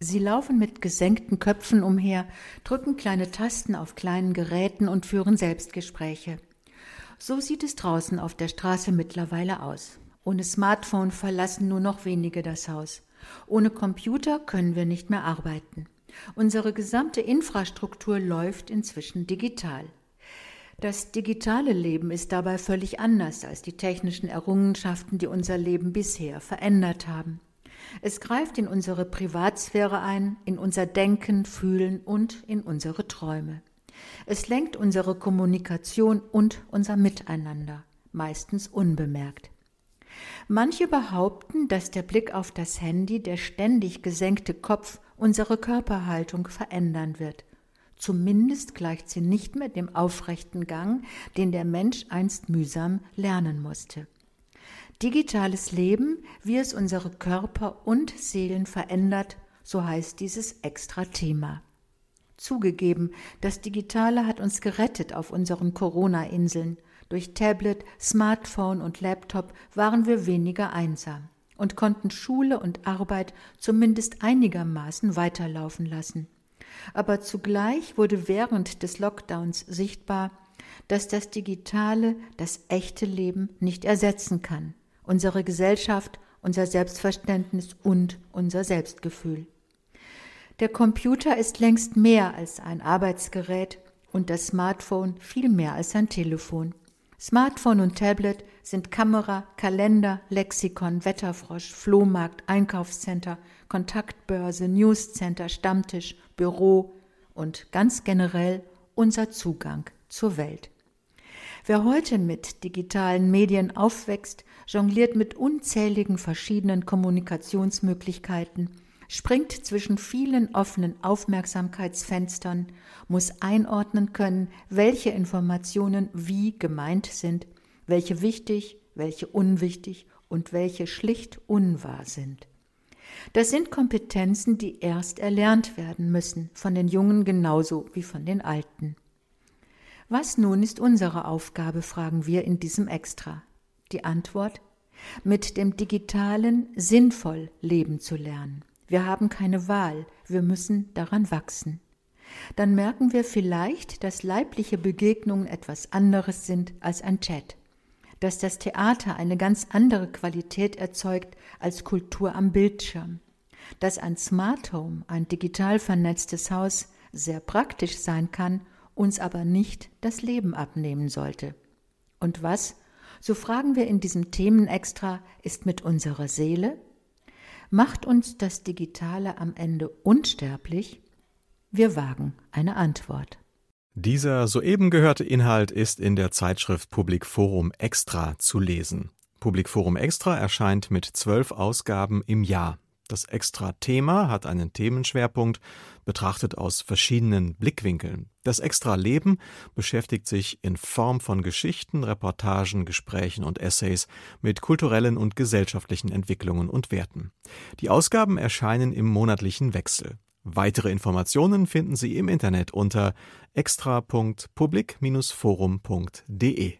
Sie laufen mit gesenkten Köpfen umher, drücken kleine Tasten auf kleinen Geräten und führen Selbstgespräche. So sieht es draußen auf der Straße mittlerweile aus. Ohne Smartphone verlassen nur noch wenige das Haus. Ohne Computer können wir nicht mehr arbeiten. Unsere gesamte Infrastruktur läuft inzwischen digital. Das digitale Leben ist dabei völlig anders als die technischen Errungenschaften, die unser Leben bisher verändert haben. Es greift in unsere Privatsphäre ein, in unser Denken, Fühlen und in unsere Träume. Es lenkt unsere Kommunikation und unser Miteinander, meistens unbemerkt. Manche behaupten, dass der Blick auf das Handy, der ständig gesenkte Kopf, unsere Körperhaltung verändern wird. Zumindest gleicht sie nicht mehr dem aufrechten Gang, den der Mensch einst mühsam lernen musste. Digitales Leben, wie es unsere Körper und Seelen verändert, so heißt dieses extra Thema. Zugegeben, das Digitale hat uns gerettet auf unseren Corona-Inseln. Durch Tablet, Smartphone und Laptop waren wir weniger einsam und konnten Schule und Arbeit zumindest einigermaßen weiterlaufen lassen. Aber zugleich wurde während des Lockdowns sichtbar, dass das Digitale das echte Leben nicht ersetzen kann, unsere Gesellschaft, unser Selbstverständnis und unser Selbstgefühl. Der Computer ist längst mehr als ein Arbeitsgerät und das Smartphone viel mehr als ein Telefon. Smartphone und Tablet sind Kamera, Kalender, Lexikon, Wetterfrosch, Flohmarkt, Einkaufscenter, Kontaktbörse, Newscenter, Stammtisch, Büro und ganz generell unser Zugang zur Welt. Wer heute mit digitalen Medien aufwächst, jongliert mit unzähligen verschiedenen Kommunikationsmöglichkeiten, springt zwischen vielen offenen Aufmerksamkeitsfenstern, muss einordnen können, welche Informationen wie gemeint sind, welche wichtig, welche unwichtig und welche schlicht unwahr sind. Das sind Kompetenzen, die erst erlernt werden müssen, von den Jungen genauso wie von den Alten. Was nun ist unsere Aufgabe, fragen wir in diesem Extra. Die Antwort mit dem Digitalen sinnvoll leben zu lernen. Wir haben keine Wahl, wir müssen daran wachsen. Dann merken wir vielleicht, dass leibliche Begegnungen etwas anderes sind als ein Chat, dass das Theater eine ganz andere Qualität erzeugt als Kultur am Bildschirm, dass ein Smart Home, ein digital vernetztes Haus, sehr praktisch sein kann, uns aber nicht das Leben abnehmen sollte. Und was, so fragen wir in diesem Themenextra, ist mit unserer Seele? Macht uns das Digitale am Ende unsterblich? Wir wagen eine Antwort. Dieser soeben gehörte Inhalt ist in der Zeitschrift Public Forum Extra zu lesen. Public Forum Extra erscheint mit zwölf Ausgaben im Jahr. Das Extra-Thema hat einen Themenschwerpunkt, betrachtet aus verschiedenen Blickwinkeln. Das Extra-Leben beschäftigt sich in Form von Geschichten, Reportagen, Gesprächen und Essays mit kulturellen und gesellschaftlichen Entwicklungen und Werten. Die Ausgaben erscheinen im monatlichen Wechsel. Weitere Informationen finden Sie im Internet unter extra.public-forum.de.